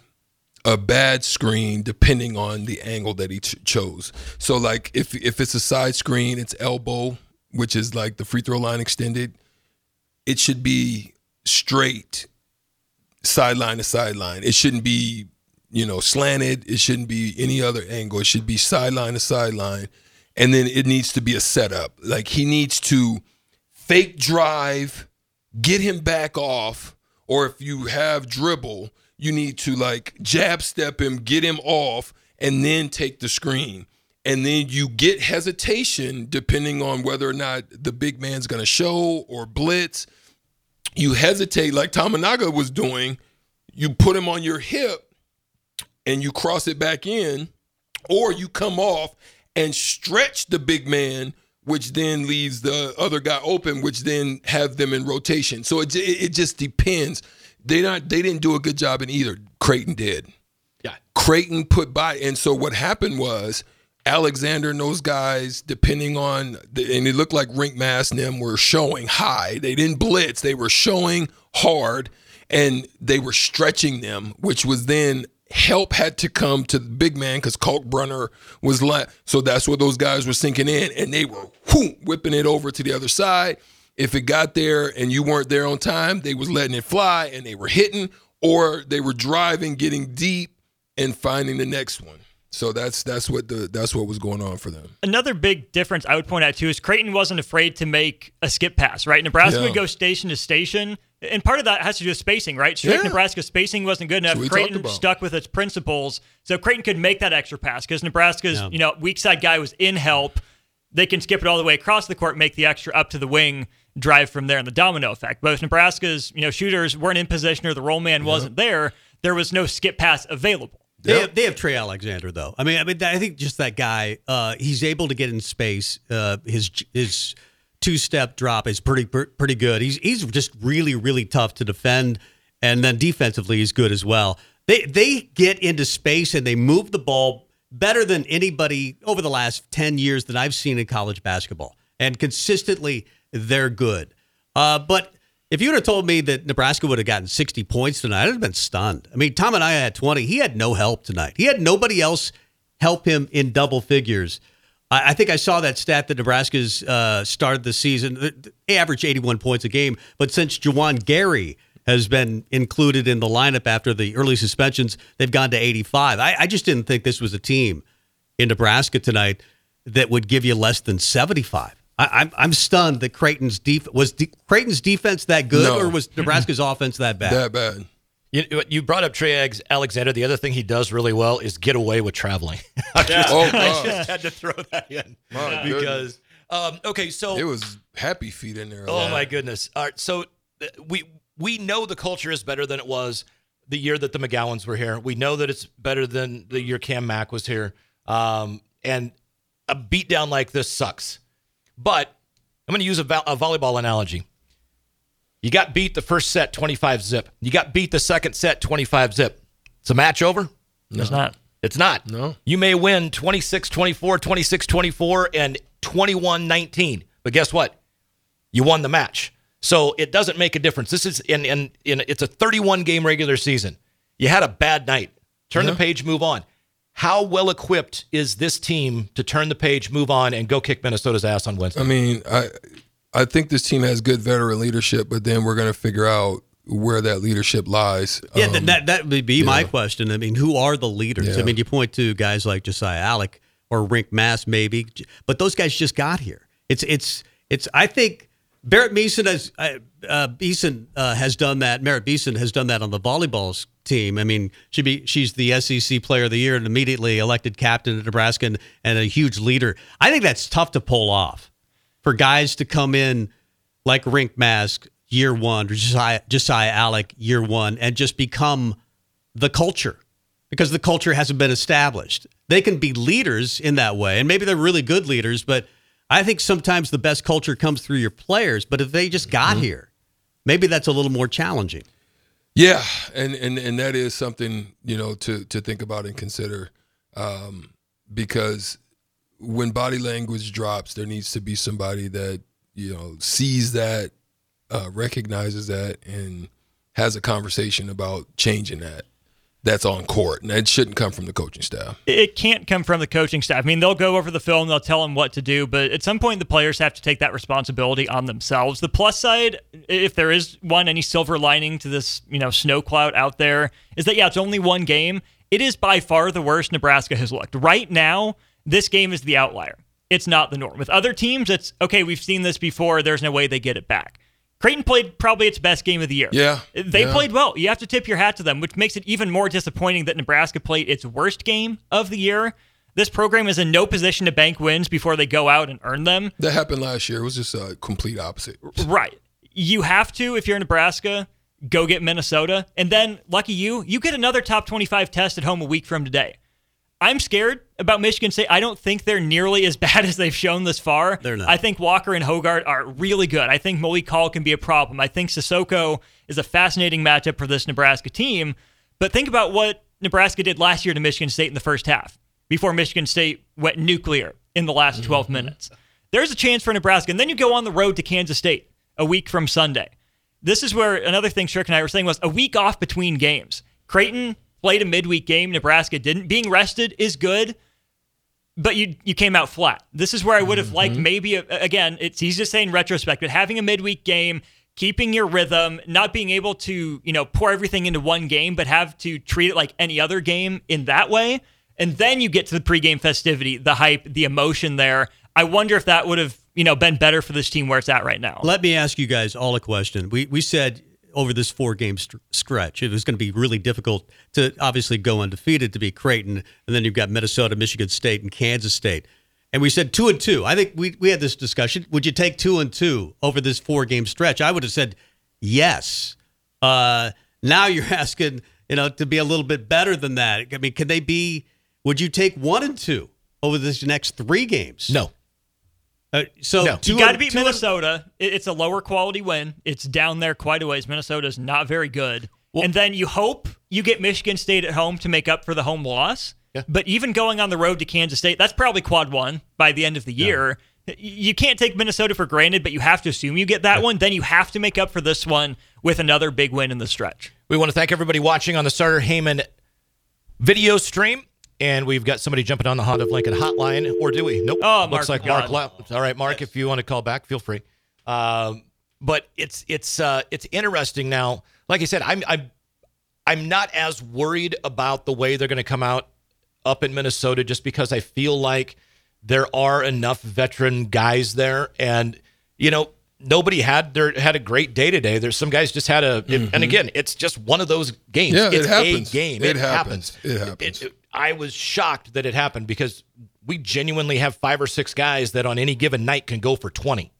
a bad screen depending on the angle that he ch- chose. So like if if it's a side screen, it's elbow, which is like the free throw line extended. It should be straight sideline to sideline. It shouldn't be, you know, slanted. It shouldn't be any other angle. It should be sideline to sideline. And then it needs to be a setup. Like he needs to fake drive, get him back off, or if you have dribble, you need to like jab step him, get him off, and then take the screen. And then you get hesitation depending on whether or not the big man's gonna show or blitz. You hesitate like Tominaga was doing, you put him on your hip and you cross it back in, or you come off and stretch the big man, which then leaves the other guy open, which then have them in rotation. So it it, just depends. They not they didn't do a good job in either. Creighton did. Yeah. Creighton put by, and so what happened was Alexander and those guys, depending on, the, and it looked like Rienk Mast and them were showing high. They didn't blitz; they were showing hard, and they were stretching them, which was then help had to come to the big man because Kalkbrenner was left. So that's what those guys were sinking in, and they were whoom, whipping it over to the other side. If it got there and you weren't there on time, they was letting it fly and they were hitting, or they were driving, getting deep, and finding the next one. So that's that's what the that's what was going on for them. Another big difference I would point out too is Creighton wasn't afraid to make a skip pass, right? Nebraska Yeah. would go station to station, and part of that has to do with spacing, right? Strict Yeah. Nebraska spacing wasn't good enough. what we talked Creighton stuck with its principles, so Creighton could make that extra pass because Nebraska's you know weak side guy was in help. They can skip it all the way across the court, make the extra up to the wing, drive from there, and the domino effect. But if Nebraska's you know shooters weren't in position or the roll man wasn't there, there was no skip pass available. They, Yep. have, they have Trey Alexander though. I mean, I mean, I think just that guy. Uh, he's able to get in space. Uh, his his two step drop is pretty pretty good. He's he's just really really tough to defend, and then defensively he's good as well. They they get into space and they move the ball better than anybody over the last ten years that I've seen in college basketball, and consistently they're good. Uh, but if you would have told me that Nebraska would have gotten 60 points tonight, I'd have been stunned. I mean, Tominaga had 20. He had no help tonight. He had nobody else help him in double figures. I, I think I saw that stat that Nebraska's uh, started the season. They average 81 points a game, but since Juwan Gary has been included in the lineup after the early suspensions, they've gone to 85. I, I just didn't think this was a team in Nebraska tonight that would give you less than 75. I, I'm I'm stunned that Creighton's def- was de- Creighton's defense that good, No. or was Nebraska's offense that bad? That bad. You, you brought up Trey Alexander. The other thing he does really well is get away with traveling. I just, Oh, I just had to throw that in My because um, okay, so It was happy feet in there. Oh my goodness! All right, so uh, we we know the culture is better than it was the year that the McGowens were here. We know that it's better than the year Cam Mack was here. Um, and a beatdown like this sucks. But I'm going to use a, vo- a volleyball analogy. You got beat the first set 25 zip. You got beat the second set 25 zip. It's a match over? It's not. It's not. No. You may win 26 24, 26 24, and 21 19. But guess what? You won the match. So it doesn't make a difference. This is in, in, in it's a 31 game regular season. You had a bad night. Turn the page, move on. How well equipped is this team to turn the page, move on, and go kick Minnesota's ass on Wednesday? I mean, I I think this team has good veteran leadership, but then we're going to figure out where that leadership lies. Yeah, Um, that that would be my question. I mean, who are the leaders? I mean, you point to guys like Josiah Allick or Rienk Mast, maybe, but those guys just got here. It's it's it's. I think Barrett Beason has uh, uh, Beason uh, has done that. Merritt Beason has done that on the volleyball team. I mean, she be she's the SEC Player of the Year and immediately elected captain of Nebraska and, and a huge leader. I think that's tough to pull off for guys to come in like Rienk Mast year one, or Josiah, Josiah Allick year one, and just become the culture because the culture hasn't been established. They can be leaders in that way, and maybe they're really good leaders, but I think sometimes the best culture comes through your players. But if they just got here, maybe that's a little more challenging. Yeah, and and and that is something you know to to think about and consider, um, because when body language drops, there needs to be somebody that you know sees that, uh, recognizes that, and has a conversation about changing that. That's on court, and that shouldn't come from the coaching staff. it can't come from the coaching staff. I mean, they'll go over the film, they'll tell them what to do, but at some point, the players have to take that responsibility on themselves. The plus side, if there is one, any silver lining to this, you know, snow cloud out there, is that yeah, it's only one game. It is by far the worst Nebraska has looked. Right now, this game is the outlier. It's not the norm. With other teams, it's okay. We've seen this before. There's no way they get it back. Creighton played probably its best game of the year. Yeah, They yeah. played well. You have to tip your hat to them, which makes it even more disappointing that Nebraska played its worst game of the year. This program is in no position to bank wins before they go out and earn them. That happened last year. It was just a complete opposite. Right. You have to, if you're in Nebraska, go get Minnesota. And then, lucky you, you get another top 25 test at home a week from today. I'm scared about Michigan State. I don't think they're nearly as bad as they've shown this far. They're not. I think Walker and Hoggard are really good. I think Malik Hall can be a problem. I think Sissoko is a fascinating matchup for this Nebraska team. But think about what Nebraska did last year to Michigan State in the first half before Michigan State went nuclear in the last 12 Mm-hmm. minutes. There's a chance for Nebraska. And then you go on the road to Kansas State a week from Sunday. This is where another thing Strick and I were saying was a week off between games. Creighton played a midweek game, Nebraska didn't. Being rested is good, but you you came out flat. This is where I would have liked mm-hmm. maybe a, again. It's easy to say in retrospect, but having a midweek game, keeping your rhythm, not being able to you know pour everything into one game, but have to treat it like any other game in that way, and then you get to the pregame festivity, the hype, the emotion there. I wonder if that would have you know been better for this team where it's at right now. Let me ask you guys all a question. We we said over this four game st- stretch it was going to be really difficult to obviously go undefeated to be Creighton, and then you've got Minnesota, Michigan State, and Kansas State. And we said two and two. I think we we had this discussion. Would you take two and two over this four game stretch? I would have said yes. Uh, now you're asking, you know, to be a little bit better than that. I mean, can they be? Would you take one and two over this next three games? No. Uh, so No. You got to beat Minnesota. It- It's a lower quality win. It's down there quite a ways. Minnesota's not very good. and then you hope you get Michigan State at home to make up for the home loss. Yeah. But even going on the road to Kansas State, that's probably quad one by the end of the year. Y- You can't take Minnesota for granted, but you have to assume you get that one. Then you have to make up for this one with another big win in the stretch. We want to thank everybody watching on the Sartor Hamann video stream. And we've got somebody jumping on the Honda of Lincoln hotline, or do we? Nope. Oh, looks Mark like Mark. Lawn. left. All right, Mark, if you want to call back, feel free. Um, but it's it's uh, it's interesting now. Like I said, I'm I'm I'm not as worried about the way they're going to come out up in Minnesota, just because I feel like there are enough veteran guys there, and you know nobody had their had a great day today. There's some guys just had a, and again, it's just one of those games. Yeah, it happens. a game. It happens. It happens. I was shocked that it happened because we genuinely have five or six guys that on any given night can go for 20.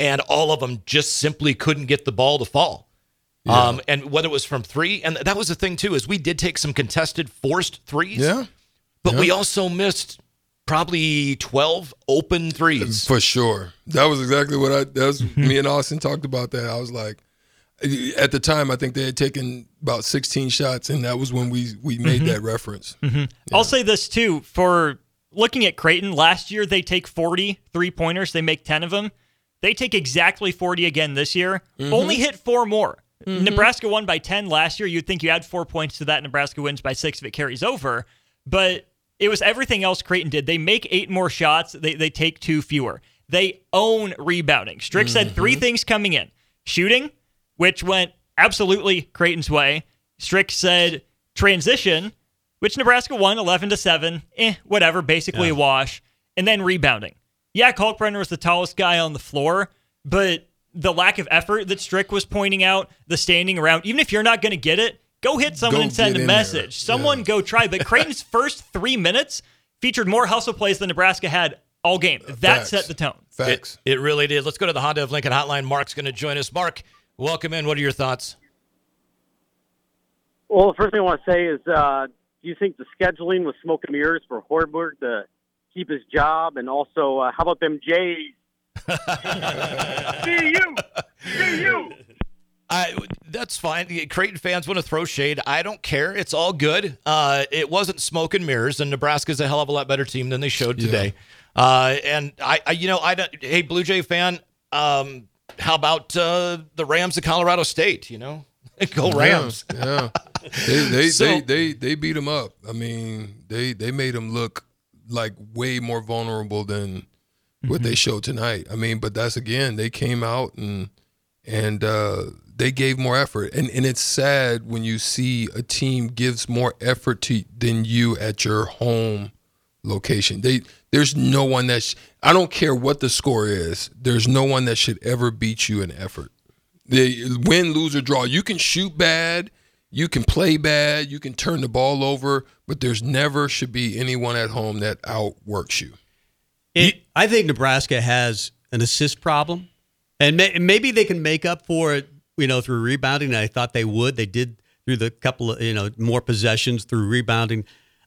And all of them just simply couldn't get the ball to fall. Um, and whether it was from three, and that was the thing too, is we did take some contested forced threes. Yeah. But we also missed probably 12 open threes. For sure. That was exactly what I that was me and Austin talked about that. I was like at the time I think they had taken about 16 shots and that was when we we made mm-hmm. that reference. Mm-hmm. I'll say this too. For looking at Creighton last year they take 40 three pointers they make 10 of them. They take exactly 40 again this year. Mm-hmm. Only hit four more. Nebraska won by 10 last year. You'd think you add 4 points to that Nebraska wins by 6 if it carries over. But it was everything else Creighton did. They make 8 more shots. They they take 2 fewer. They own rebounding. Strick said three things coming in. Shooting which went absolutely Creighton's way Strick said transition which Nebraska won 11 to 7. Eh, whatever, basically a wash. And then rebounding. Yeah, Kalkbrenner was the tallest guy on the floor, but the lack of effort that Strick was pointing out, the standing around, even if you're not going to get it, go hit someone Go and send a in there. message. Someone go try. But Creighton's first three minutes featured more hustle plays than Nebraska had all game. That Facts. set the tone. Facts. It, it really did. Let's go to the Honda of Lincoln hotline. Mark's going to join us. Mark, welcome in. What are your thoughts? Well, the first thing I want to say is, uh, do you think the scheduling was smoke and mirrors for Hoiberg to keep his job? And also, uh, how about them Jays? See you, see you. I, that's fine. Creighton fans want to throw shade. I don't care. It's all good. Uh, it wasn't smoke and mirrors, and Nebraska's a hell of a lot better team than they showed today. Uh, and I, I, you know, I don't. Hey, Blue Jay fan, um, how about uh, the Rams of Colorado State? You know, go Rams. Yeah. yeah. They they, So- they they they beat them up. I mean, they they made them look like way more vulnerable than what they showed tonight. I mean, but that's again, they came out and and uh, they gave more effort. And and it's sad when you see a team gives more effort to than you at your home location. They there's no one that's I don't care what the score is. There's no one that should ever beat you in effort. They win, lose, or draw. You can shoot bad, you can play bad, you can turn the ball over, but there's never should be anyone at home that outworks you. It, I think Nebraska has an assist problem, and may, maybe they can make up for it, you know, through rebounding. I thought they would. They did through the couple of you know more possessions through rebounding.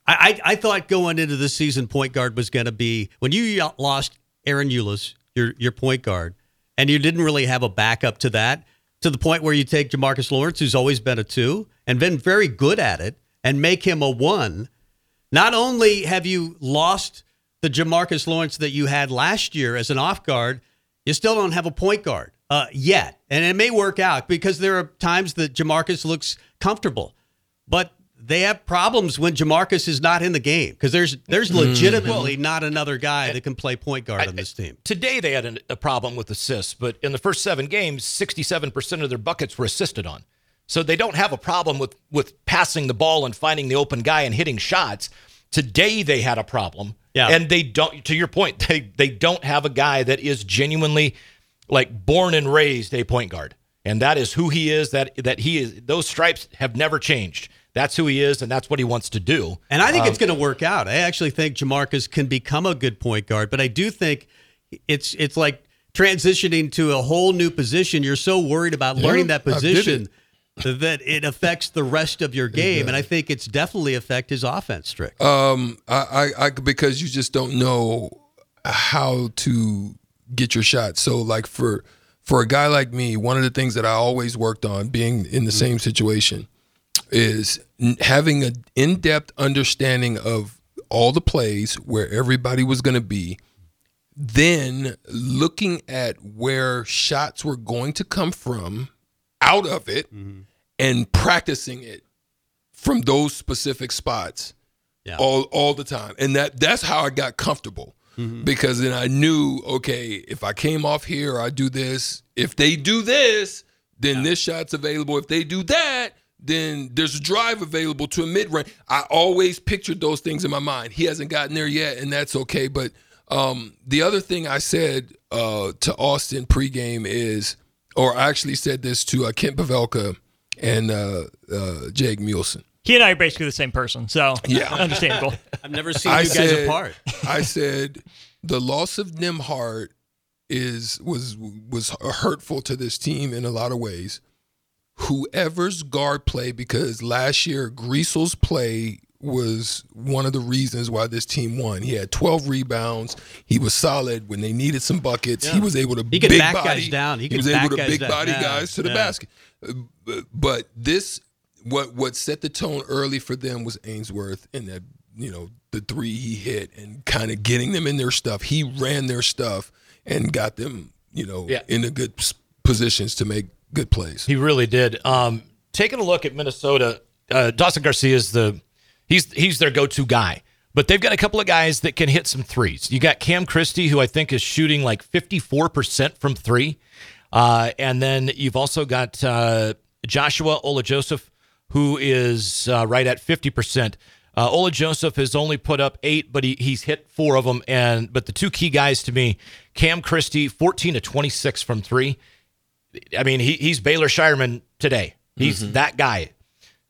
I, I, I thought going into the season, point guard was going to be when you lost Aaron Eulis, your your point guard, and you didn't really have a backup to that, to the point where you take Jamarques Lawrence, who's always been a two and been very good at it, and make him a one. Not only have you lost the Jamarques Lawrence that you had last year as an off guard, you still don't have a point guard uh, yet, and it may work out because there are times that Jamarques looks comfortable, but they have problems when Jamarques is not in the game because there's there's Mm-hmm. legitimately not another guy that can play point guard on this team. Today they had an, a problem with assists, but in the first seven games, 67% of their buckets were assisted on. So they don't have a problem with with passing the ball and finding the open guy and hitting shots. Today they had a problem. Yeah. And they don't to your point, they they don't have a guy that is genuinely like born and raised a point guard. And that is who he is, that that he is those stripes have never changed. That's who he is and that's what he wants to do. And I think Um, it's going to work out. I actually think Jamarques can become a good point guard, but I do think it's it's like transitioning to a whole new position. You're so worried about learning that I did position that it affects the rest of your game, and I think it's definitely affect his offense. Strick. Um, I, I, I, because you just don't know how to get your shot. So, like for for a guy like me, one of the things that I always worked on, being in the same situation, is having an in depth understanding of all the plays where everybody was going to be. Then looking at where shots were going to come from out of it mm-hmm. and practicing it from those specific spots Yeah. all all the time. And that that's how I got comfortable. Mm-hmm. Because then I knew, okay, if I came off here, I do this. If they do this, then this shot's available. If they do that, then there's a drive available to a mid range. I always pictured those things in my mind. He hasn't gotten there yet, and that's okay. But um, the other thing I said uh, to Austin pregame is, or I actually said this to uh, Kent Pavelka and uh, uh, Jake Muhleisen. He and I are basically the same person, so Yeah. understandable. I've never seen I you guys said- apart. I said the loss of Nimhart is was was hurtful to this team in a lot of ways. Whoever's guard play, because last year Griesel's play was one of the reasons why this team won. He had 12 rebounds. He was solid when they needed some buckets. He was able to He could big back body. guys down. He could was back able to big down. body Yeah, guys to the yeah. basket. Uh, but- this what what set the tone early for them was Ashworth and that you know the three he hit and kind of getting them in their stuff. He ran their stuff and got them you know Yeah. in the good positions to make good plays. He really did. Um, taking a look at Minnesota, uh, Dawson Garcia is the he's he's their go-to guy. But they've got a couple of guys that can hit some threes. You got Cam Christie, who I think is shooting like 54% from three. Uh, and then you've also got uh, Joshua Ola Joseph, who is uh, right at 50%. Uh, Ola Joseph has only put up eight, but he, he's hit four of them. And but the two key guys to me, Cam Christie, 14 to 26 from three. I mean, he, he's Baylor Scheierman today. He's that guy.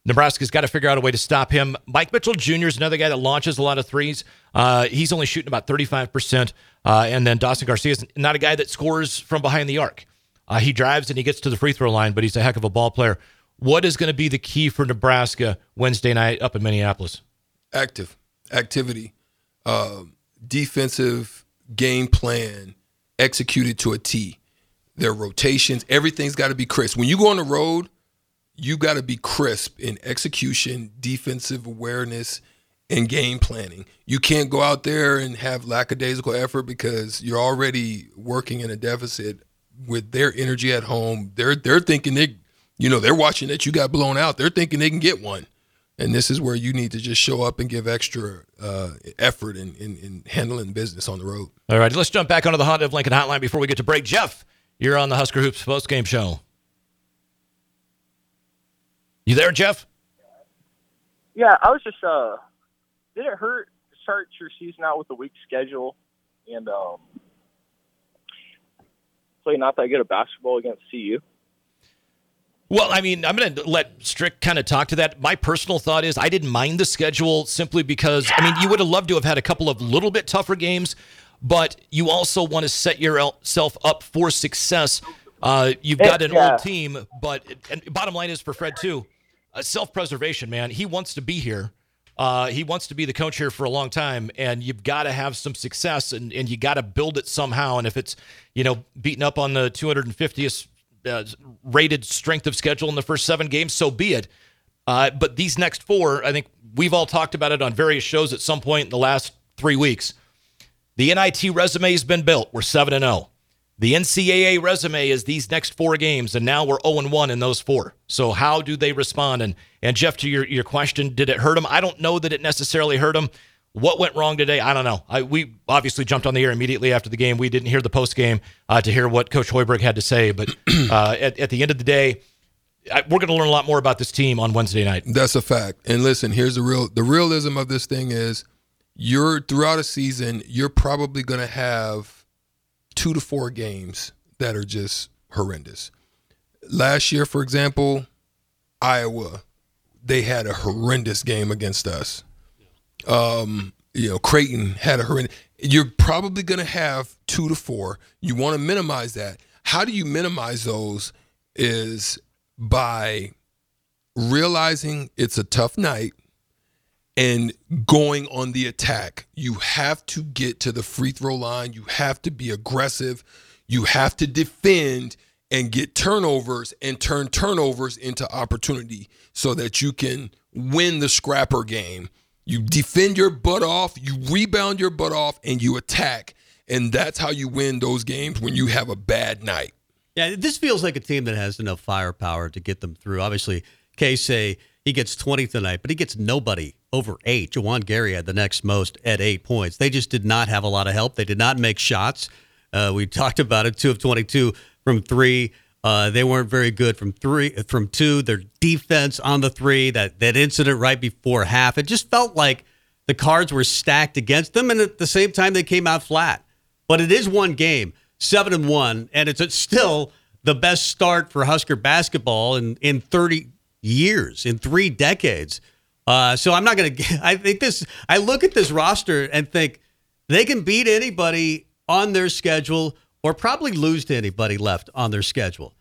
Nebraska's got to figure out a way to stop him. Mike Mitchell Jr. is another guy that launches a lot of threes. Uh, he's only shooting about 35%. Uh, and then Dawson Garcia is not a guy that scores from behind the arc. Uh, he drives and he gets to the free throw line, but he's a heck of a ball player. What is going to be the key for Nebraska Wednesday night up in Minneapolis? active activity, uh, defensive game plan executed to a T. Their rotations, everything's got to be crisp. When you go on the road, you got to be crisp in execution, defensive awareness, and game planning. You can't go out there and have lackadaisical effort because you're already working in a deficit with their energy at home. They're they're thinking they, you know, they're watching that you got blown out. They're thinking they can get one. And this is where you need to just show up and give extra uh, effort in, in, in handling business on the road. All right, let's jump back onto the Honda of Lincoln hotline before we get to break. Jeff, you're on the Husker Hoops post game show. You there, Jeff? Yeah, I was just uh did it hurt to start your season out with a weak schedule and um play not that good at basketball against CU? Well, I mean, I'm going to let Strick kind of talk to that. My personal thought is I didn't mind the schedule simply because, I mean, you would have loved to have had a couple of little bit tougher games, but you also want to set yourself up for success. Uh, you've got an Yeah. old team, but and bottom line is for Fred too, uh, self preservation, man. He wants to be here, Uh, he wants to be the coach here for a long time, and you've got to have some success, and, and you got to build it somehow. And if it's you know beating up on the 250th uh, rated strength of schedule in the first seven games, so be it. Uh, but these next four, I think we've all talked about it on various shows at some point in the last three weeks. The NIT resume has been built. We're seven and zero. The NCAA resume is these next four games, and now we're 0 1 in those four. So, how do they respond? And, and Jeff, to your, your question, did it hurt them? I don't know that it necessarily hurt them. What went wrong today? I don't know. I, we obviously jumped on the air immediately after the game. We didn't hear the post game uh, to hear what Coach Hoiberg had to say. But uh, at, at the end of the day, I, we're going to learn a lot more about this team on Wednesday night. That's a fact. And listen, here's the real the realism of this thing is you're throughout a season, you're probably going to have two to four games that are just horrendous. Last year, for example, Iowa, they had a horrendous game against us. Um, you know, Creighton had a horrendous. You're probably going to have two to four. You want to minimize that. How do you minimize those? Is by realizing it's a tough night and going on the attack. You have to get to the free throw line. You have to be aggressive. You have to defend and get turnovers and turn turnovers into opportunity so that you can win the scrapper game. You defend your butt off, you rebound your butt off, and you attack. And that's how you win those games when you have a bad night. Yeah, this feels like a team that has enough firepower to get them through. Obviously, say he gets 20 tonight, but he gets nobody over eight. Juwan Gary had the next most at eight points. They just did not have a lot of help. They did not make shots. Uh, we talked about it. Two of 22 from three. Uh, they weren't very good from three, from two. Their defense on the three, that that incident right before half, it just felt like the cards were stacked against them, and at the same time they came out flat. But it is one game, seven and one, and it's still the best start for Husker basketball in in 30 years, in three decades. Uh, so I'm not going to. I think this. I look at this roster and think they can beat anybody on their schedule, or probably lose to anybody left on their schedule.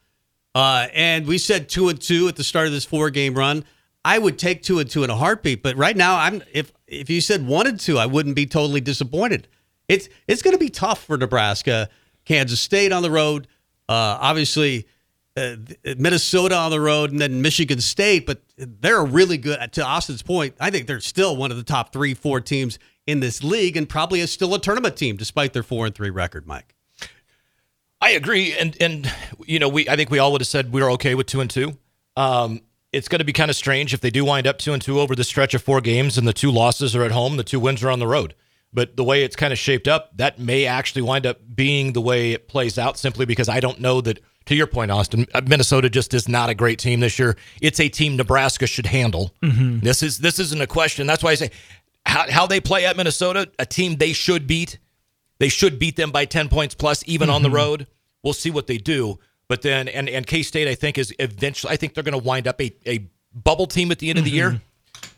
Uh, and we said two and two at the start of this four game run. I would take two and two in a heartbeat. But right now, I'm if if you said one and two, I wouldn't be totally disappointed. It's it's going to be tough for Nebraska, Kansas State on the road. Uh, obviously, uh, Minnesota on the road and then Michigan State, but they're a really good. To Austin's point, I think they're still one of the top three, four teams in this league, and probably is still a tournament team despite their four and three record. Mike, I agree, and and you know we I think we all would have said we are okay with two and two. Um, it's going to be kind of strange if they do wind up two and two over the stretch of four games, and the two losses are at home, the two wins are on the road. But the way it's kind of shaped up, that may actually wind up being the way it plays out, simply because I don't know that to your point, Austin, uh, Minnesota just is not a great team this year. It's a team Nebraska should handle. Mm-hmm. This is this isn't a question. That's why I say how, how they play at Minnesota, a team they should beat. They should beat them by ten points plus, even mm-hmm. on the mm-hmm. road. We'll see what they do. But then, and and K State, I think is eventually. I think they're going to wind up a, a bubble team at the end mm-hmm. of the year. Mm-hmm.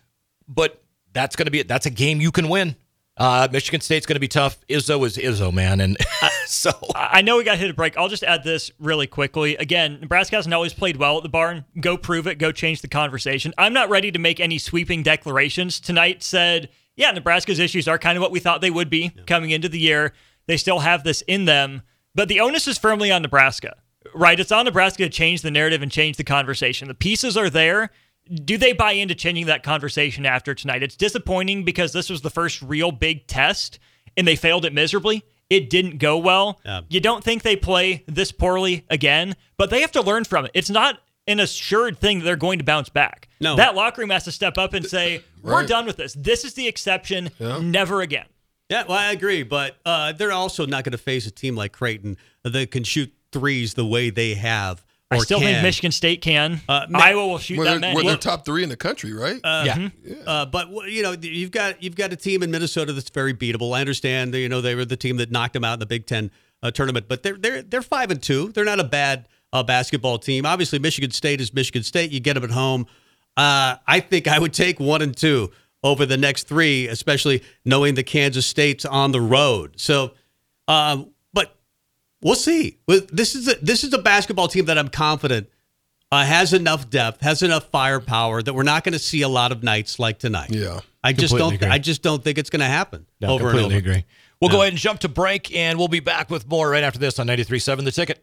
But that's going to be it. that's a game you can win. Uh, Michigan State's going to be tough. Izzo is Izzo, man, and so I know we got hit a break. I'll just add this really quickly. Again, Nebraska hasn't always played well at the barn. Go prove it. Go change the conversation. I'm not ready to make any sweeping declarations tonight. Said, yeah, Nebraska's issues are kind of what we thought they would be yeah. coming into the year. They still have this in them, but the onus is firmly on Nebraska. Right? It's on Nebraska to change the narrative and change the conversation. The pieces are there do they buy into changing that conversation after tonight? It's disappointing because this was the first real big test and they failed it miserably. It didn't go well. Yeah. You don't think they play this poorly again, but they have to learn from it. It's not an assured thing that they're going to bounce back. No. That locker room has to step up and say, We're done with this. This is the exception. Yeah. Never again. Yeah, well, I agree, but uh, they're also not going to face a team like Creighton that can shoot threes the way they have I still can. think Michigan State can. Uh, Iowa will shoot that many. We're the top three in the country, right? Uh, yeah. yeah. Uh, but you know, you've got you've got a team in Minnesota that's very beatable. I understand. You know, they were the team that knocked them out in the Big Ten uh, tournament, but they're they're they're five and two. They're not a bad uh, basketball team. Obviously, Michigan State is Michigan State. You get them at home. Uh, I think I would take one and two over the next three, especially knowing the Kansas State's on the road. So. Um, We'll see. This is a, this is a basketball team that I'm confident uh, has enough depth, has enough firepower that we're not going to see a lot of nights like tonight. Yeah. I just don't. agree. I just don't think it's going to happen No, over and completely over. agree. We'll go ahead and jump to break, and we'll be back with more right after this on 93.7 The Ticket.